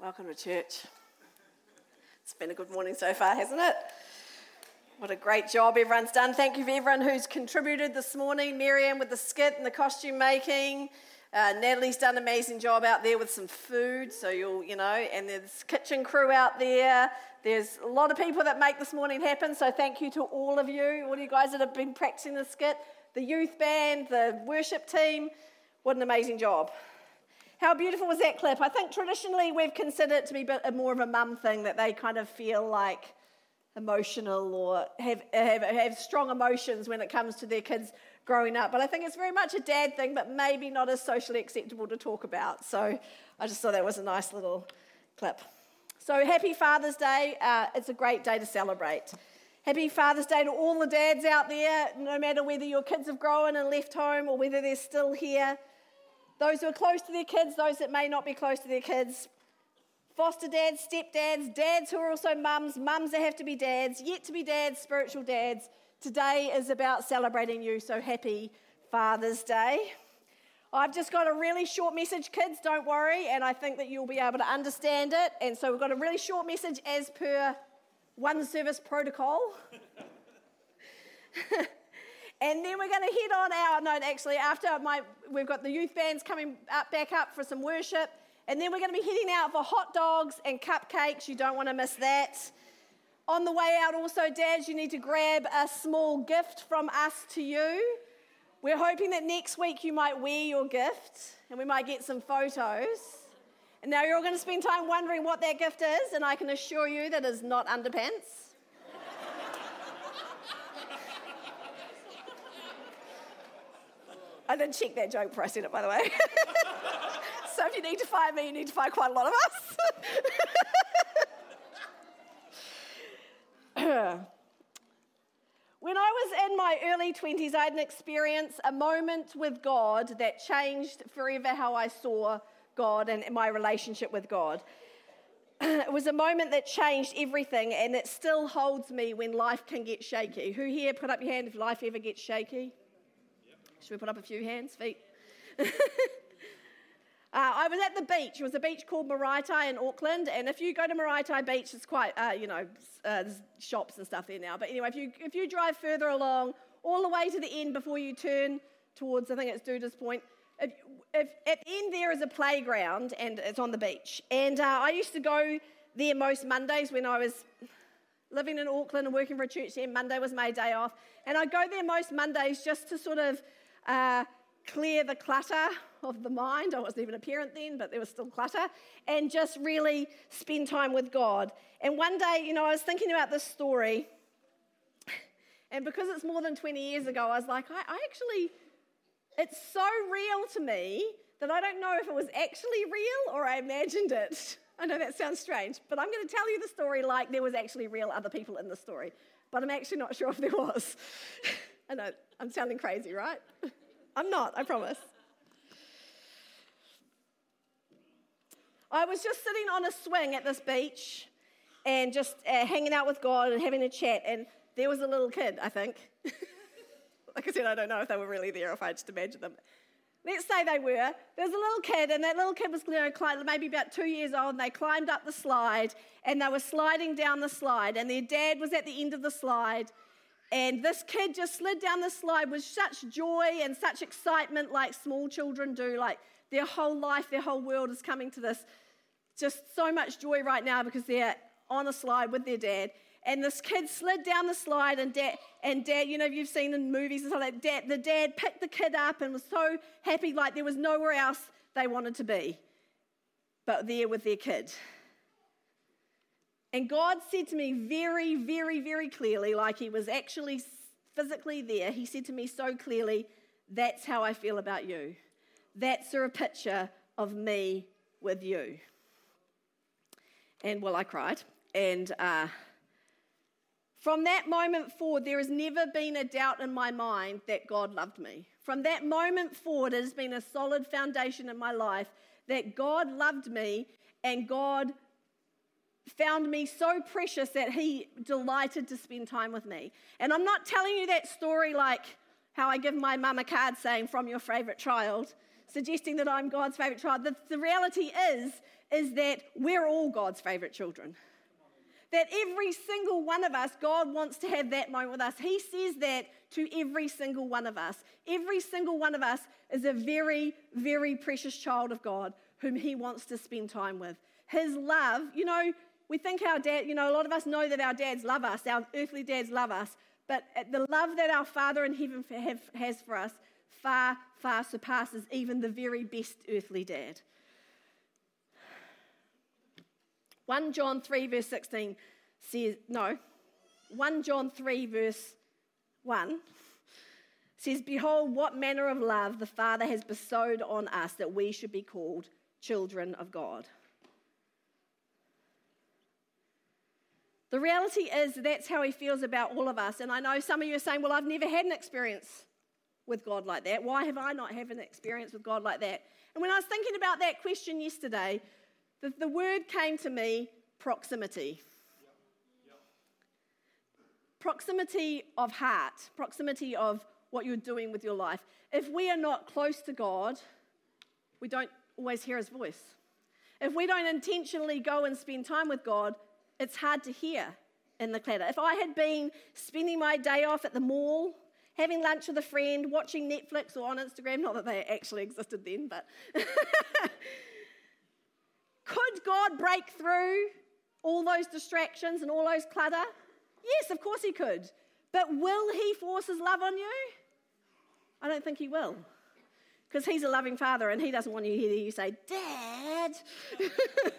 Welcome to church. It's been a good morning so far, hasn't it? What a great job everyone's done. Thank you for everyone who's contributed this morning. Miriam with the skit and the costume making. Uh, Natalie's done an amazing job out there with some food, so you'll, you know, and there's kitchen crew out there. There's a lot of people that make this morning happen, so thank you to all of you, all you guys that have been practicing the skit, the youth band, the worship team. What an amazing job. How beautiful was that clip? I think traditionally we've considered it to be a more of a mum thing that they kind of feel like emotional or have, have, have strong emotions when it comes to their kids growing up. But I think it's very much a dad thing, but maybe not as socially acceptable to talk about. So I just thought that was a nice little clip. So happy Father's Day. Uh, it's a great day to celebrate. Happy Father's Day to all the dads out there, no matter whether your kids have grown and left home or whether they're still here those who are close to their kids, those that may not be close to their kids, foster dads, stepdads, dads who are also mums, mums that have to be dads, yet to be dads, spiritual dads. Today is about celebrating you, so happy Father's Day. I've just got a really short message, kids, don't worry, and I think that you'll be able to understand it. And so we've got a really short message as per one service protocol. And then we're going to head on out. No, actually, after my, we've got the youth bands coming up, back up for some worship. And then we're going to be heading out for hot dogs and cupcakes. You don't want to miss that. On the way out, also, dads, you need to grab a small gift from us to you. We're hoping that next week you might wear your gift and we might get some photos. And now you're all going to spend time wondering what that gift is, and I can assure you that is not underpants. I didn't check that joke before I said it, by the way. so if you need to fire me, you need to fire quite a lot of us. when I was in my early 20s, I had an experience, a moment with God that changed forever how I saw God and my relationship with God. it was a moment that changed everything, and it still holds me when life can get shaky. Who here put up your hand if life ever gets shaky? Should we put up a few hands, feet? uh, I was at the beach. It was a beach called Maraetai in Auckland. And if you go to Maraetai Beach, it's quite, uh, you know, uh, shops and stuff there now. But anyway, if you, if you drive further along, all the way to the end before you turn towards, I think it's Duda's Point, if, if, at the end there is a playground and it's on the beach. And uh, I used to go there most Mondays when I was living in Auckland and working for a church there. Monday was my day off. And I'd go there most Mondays just to sort of uh, clear the clutter of the mind. I wasn't even a parent then, but there was still clutter, and just really spend time with God. And one day, you know, I was thinking about this story, and because it's more than 20 years ago, I was like, I, I actually, it's so real to me that I don't know if it was actually real or I imagined it. I know that sounds strange, but I'm going to tell you the story like there was actually real other people in the story, but I'm actually not sure if there was. I know, I'm sounding crazy, right? I'm not, I promise. I was just sitting on a swing at this beach and just uh, hanging out with God and having a chat, and there was a little kid, I think. like I said, I don't know if they were really there or if I just imagined them. Let's say they were. There's a little kid, and that little kid was you know, maybe about two years old, and they climbed up the slide, and they were sliding down the slide, and their dad was at the end of the slide, and this kid just slid down the slide with such joy and such excitement, like small children do. Like their whole life, their whole world is coming to this. Just so much joy right now because they're on a slide with their dad. And this kid slid down the slide, and dad, and dad, you know, you've seen in movies and stuff like that. The dad picked the kid up and was so happy, like there was nowhere else they wanted to be but there with their kid. And God said to me very, very, very clearly, like He was actually physically there, He said to me so clearly, That's how I feel about you. That's a picture of me with you. And well, I cried. And uh, from that moment forward, there has never been a doubt in my mind that God loved me. From that moment forward, it has been a solid foundation in my life that God loved me and God found me so precious that he delighted to spend time with me. And I'm not telling you that story like how I give my mum a card saying, from your favourite child. suggesting that I'm God's favourite child. The, the reality is, is that we're all God's favourite children. That every single one of us, God wants to have that moment with us. He says that to every single one of us. Every single one of us is a very, very precious child of God whom He wants to spend time with. His love, you know, we think our dad, you know, a lot of us know that our dads love us, our earthly dads love us, but the love that our Father in heaven have, has for us far, far surpasses even the very best earthly dad. 1 John 3, verse 16 says, no, 1 John 3, verse 1 says, Behold, what manner of love the Father has bestowed on us that we should be called children of God. The reality is that's how he feels about all of us. And I know some of you are saying, Well, I've never had an experience with God like that. Why have I not had an experience with God like that? And when I was thinking about that question yesterday, the, the word came to me proximity. Proximity of heart, proximity of what you're doing with your life. If we are not close to God, we don't always hear his voice. If we don't intentionally go and spend time with God, it's hard to hear in the clatter. If I had been spending my day off at the mall, having lunch with a friend, watching Netflix or on Instagram, not that they actually existed then, but could God break through all those distractions and all those clutter? Yes, of course He could. But will He force His love on you? I don't think He will. Because He's a loving Father and He doesn't want you to hear you say, Dad.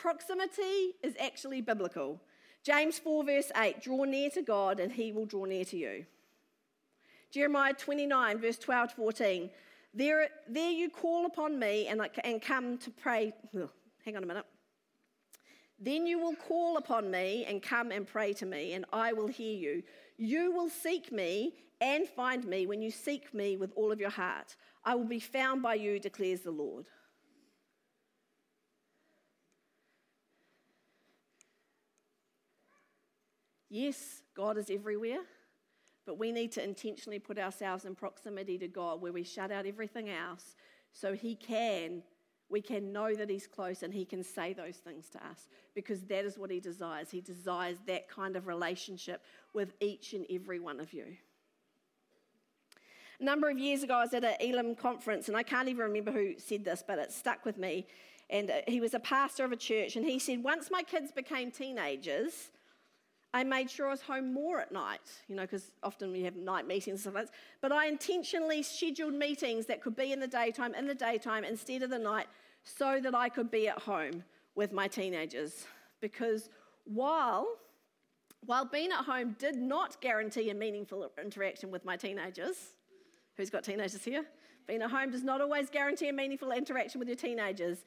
Proximity is actually biblical. James 4, verse 8 draw near to God, and he will draw near to you. Jeremiah 29, verse 12 to 14 there, there you call upon me and, and come to pray. hang on a minute. Then you will call upon me and come and pray to me, and I will hear you. You will seek me and find me when you seek me with all of your heart. I will be found by you, declares the Lord. Yes, God is everywhere, but we need to intentionally put ourselves in proximity to God where we shut out everything else so He can, we can know that He's close and He can say those things to us because that is what He desires. He desires that kind of relationship with each and every one of you. A number of years ago, I was at an Elim conference, and I can't even remember who said this, but it stuck with me. And uh, he was a pastor of a church, and he said, Once my kids became teenagers, I made sure I was home more at night, you know, because often we have night meetings and stuff like that. But I intentionally scheduled meetings that could be in the daytime, in the daytime instead of the night, so that I could be at home with my teenagers. Because while while being at home did not guarantee a meaningful interaction with my teenagers, who's got teenagers here? Being at home does not always guarantee a meaningful interaction with your teenagers,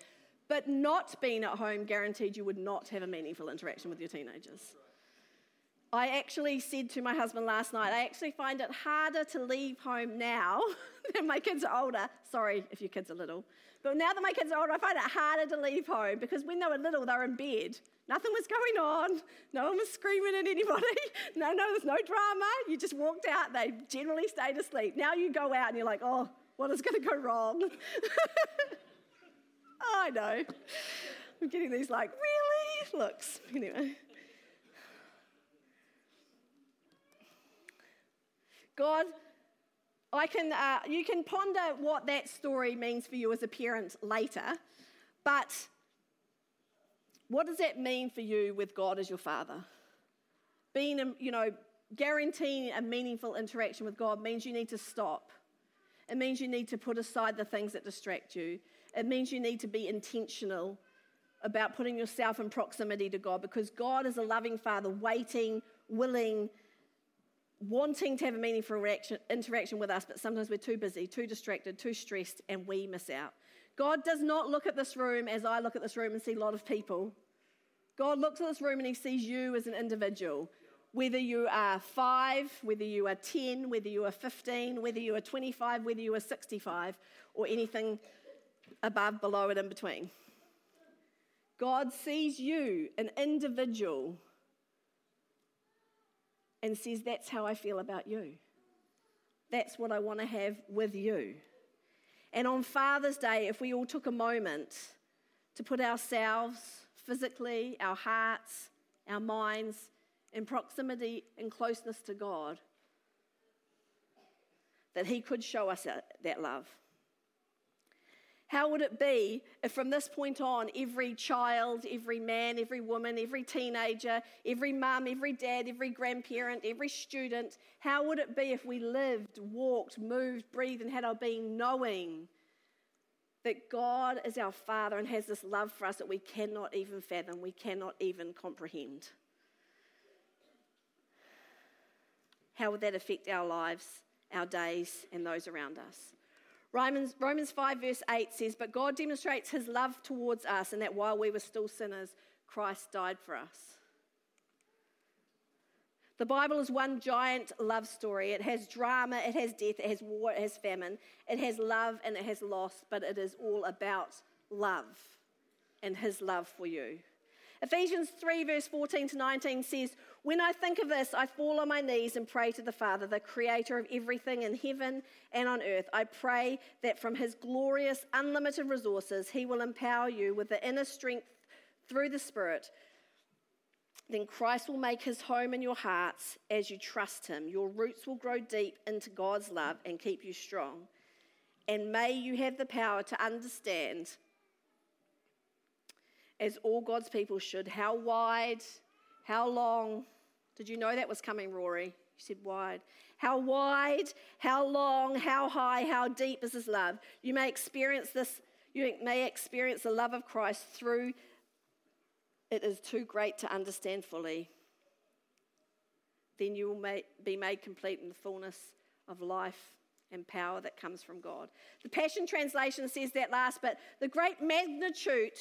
but not being at home guaranteed you would not have a meaningful interaction with your teenagers. I actually said to my husband last night, I actually find it harder to leave home now than my kids are older. Sorry if your kids are little. But now that my kids are older, I find it harder to leave home because when they were little, they were in bed. Nothing was going on. No one was screaming at anybody. No, no, there's no drama. You just walked out. They generally stayed asleep. Now you go out and you're like, oh, what is going to go wrong? I know. I'm getting these like, really? Looks. Anyway. God, I can, uh, you can ponder what that story means for you as a parent later, but what does that mean for you with God as your father? Being, a, you know, guaranteeing a meaningful interaction with God means you need to stop. It means you need to put aside the things that distract you. It means you need to be intentional about putting yourself in proximity to God because God is a loving Father, waiting, willing, wanting to have a meaningful interaction with us, but sometimes we're too busy, too distracted, too stressed, and we miss out. God does not look at this room as I look at this room and see a lot of people. God looks at this room and he sees you as an individual. Whether you are five, whether you are 10, whether you are 15, whether you are 25, whether you are 65, or anything above, below, and in between. God sees you, an individual, and says, That's how I feel about you. that's what I want to have with you. And on Father's Day, if we all took a moment to put ourselves physically, our hearts, our minds in proximity and closeness to God, that He could show us that love. How would it be if from this point on, every child, every man, every woman, every teenager, every mum, every dad, every grandparent, every student, how would it be if we lived, walked, moved, breathed, and had our being knowing that God is our Father and has this love for us that we cannot even fathom, we cannot even comprehend? How would that affect our lives, our days, and those around us? Romans, Romans 5, verse 8 says, But God demonstrates his love towards us, and that while we were still sinners, Christ died for us. The Bible is one giant love story. It has drama, it has death, it has war, it has famine, it has love, and it has loss, but it is all about love and his love for you. Ephesians 3, verse 14 to 19 says, When I think of this, I fall on my knees and pray to the Father, the creator of everything in heaven and on earth. I pray that from his glorious, unlimited resources, he will empower you with the inner strength through the Spirit. Then Christ will make his home in your hearts as you trust him. Your roots will grow deep into God's love and keep you strong. And may you have the power to understand as all God's people should. How wide, how long? Did you know that was coming, Rory? You said wide. How wide, how long, how high, how deep is His love? You may experience this, you may experience the love of Christ through it is too great to understand fully. Then you will be made complete in the fullness of life and power that comes from God. The Passion Translation says that last, but the great magnitude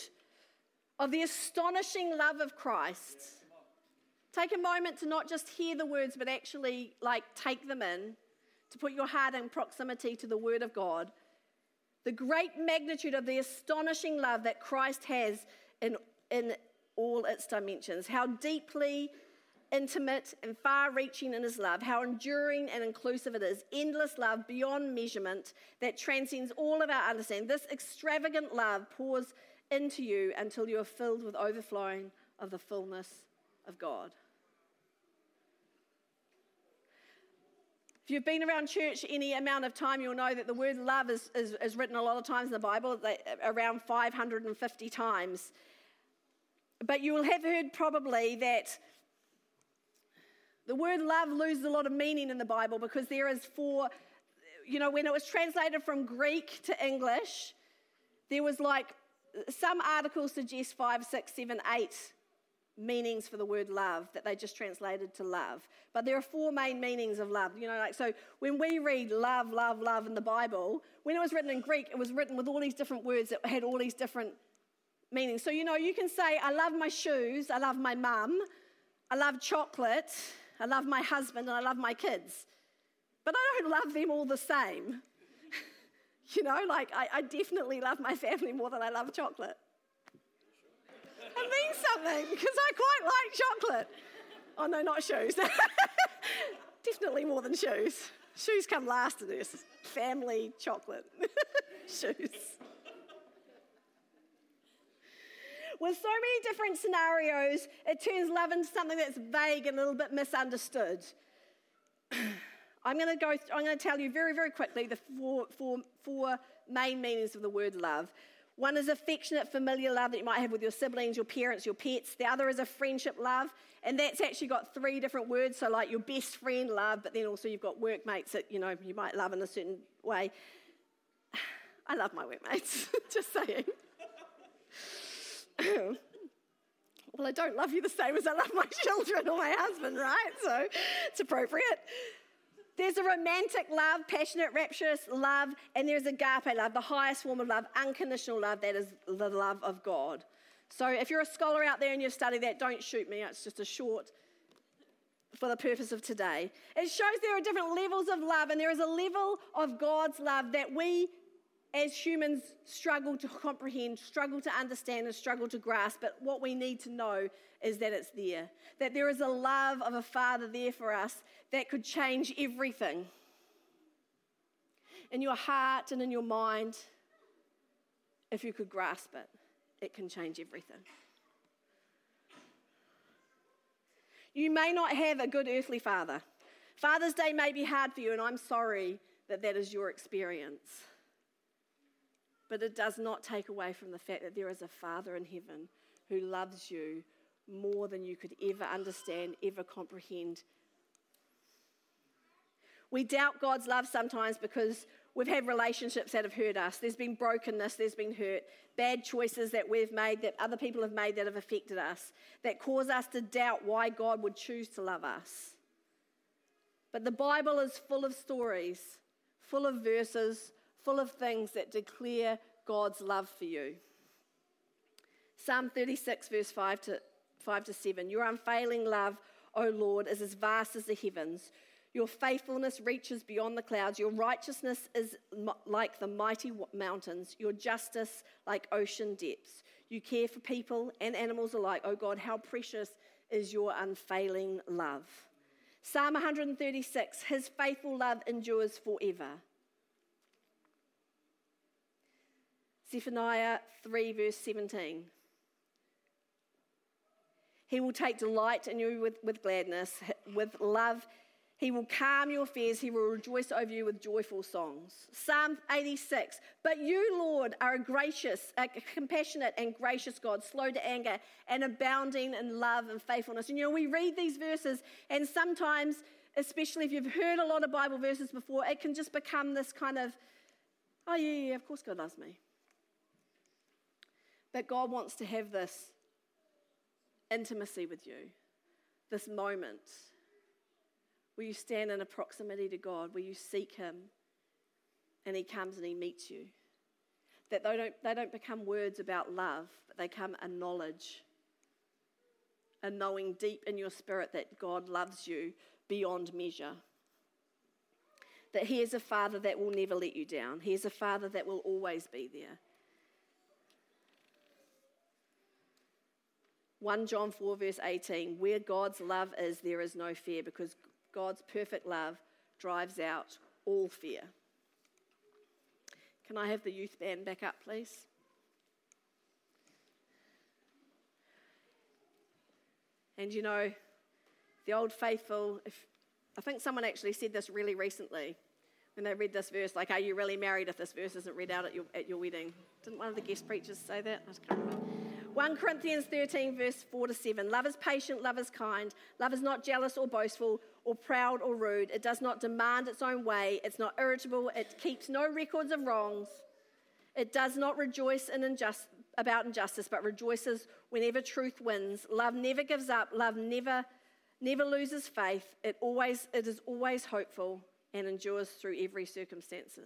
of the astonishing love of Christ. Take a moment to not just hear the words, but actually like take them in, to put your heart in proximity to the Word of God. The great magnitude of the astonishing love that Christ has in, in all its dimensions. How deeply intimate and far reaching in his love, how enduring and inclusive it is. Endless love beyond measurement that transcends all of our understanding. This extravagant love pours into you until you are filled with overflowing of the fullness of God. If you've been around church any amount of time, you'll know that the word love is, is, is written a lot of times in the Bible, around 550 times. But you will have heard probably that the word love loses a lot of meaning in the Bible because there is four, you know, when it was translated from Greek to English, there was like some articles suggest five, six, seven, eight meanings for the word love that they just translated to love. But there are four main meanings of love. You know, like so when we read love, love, love in the Bible, when it was written in Greek, it was written with all these different words that had all these different meanings. So you know, you can say, I love my shoes, I love my mum, I love chocolate, I love my husband, and I love my kids. But I don't love them all the same. You know, like I, I definitely love my family more than I love chocolate. It means something because I quite like chocolate. Oh, no, not shoes. definitely more than shoes. Shoes come last to this. Family chocolate. shoes. With so many different scenarios, it turns love into something that's vague and a little bit misunderstood. I'm going to go. I'm going to tell you very, very quickly the four, four, four main meanings of the word love. One is affectionate, familiar love that you might have with your siblings, your parents, your pets. The other is a friendship love, and that's actually got three different words. So, like your best friend love, but then also you've got workmates that you know you might love in a certain way. I love my workmates. Just saying. well, I don't love you the same as I love my children or my husband, right? So it's appropriate. There's a romantic love, passionate, rapturous love, and there's a agape love, the highest form of love, unconditional love, that is the love of God. So if you're a scholar out there and you've studied that, don't shoot me. It's just a short for the purpose of today. It shows there are different levels of love, and there is a level of God's love that we as humans struggle to comprehend, struggle to understand, and struggle to grasp. But what we need to know is that it's there. That there is a love of a Father there for us that could change everything. in your heart and in your mind, if you could grasp it, it can change everything. You may not have a good earthly father. Father's Day may be hard for you, and I'm sorry that that is your experience. But it does not take away from the fact that there is a Father in heaven who loves you more than you could ever understand, ever comprehend. We doubt God's love sometimes because we've had relationships that have hurt us. There's been brokenness, there's been hurt, bad choices that we've made, that other people have made that have affected us, that cause us to doubt why God would choose to love us. But the Bible is full of stories, full of verses, full of things that declare God's love for you. Psalm 36, verse 5 to, 5 to 7 Your unfailing love, O Lord, is as vast as the heavens. Your faithfulness reaches beyond the clouds. Your righteousness is like the mighty mountains, your justice like ocean depths. You care for people and animals alike. Oh God, how precious is your unfailing love. Psalm 136 His faithful love endures forever. Zephaniah 3, verse 17. He will take delight in you with, with gladness, with love. He will calm your fears. He will rejoice over you with joyful songs. Psalm 86. But you, Lord, are a gracious, a compassionate, and gracious God, slow to anger and abounding in love and faithfulness. And you know, we read these verses, and sometimes, especially if you've heard a lot of Bible verses before, it can just become this kind of, oh, yeah, yeah, of course God loves me. But God wants to have this intimacy with you, this moment where you stand in a proximity to God, where you seek Him and He comes and He meets you. That they don't, they don't become words about love, but they come a knowledge, a knowing deep in your spirit that God loves you beyond measure. That He is a Father that will never let you down, He is a Father that will always be there. 1 John 4, verse 18 where God's love is, there is no fear, because God's perfect love drives out all fear. Can I have the youth band back up, please? And you know, the old faithful, if, I think someone actually said this really recently when they read this verse, like, Are you really married if this verse isn't read out at your, at your wedding? Didn't one of the guest preachers say that? I can't remember. 1 Corinthians 13, verse 4 to 7. Love is patient, love is kind. Love is not jealous or boastful or proud or rude. It does not demand its own way. It's not irritable. It keeps no records of wrongs. It does not rejoice in injust- about injustice, but rejoices whenever truth wins. Love never gives up. Love never, never loses faith. It, always, it is always hopeful and endures through every circumstance.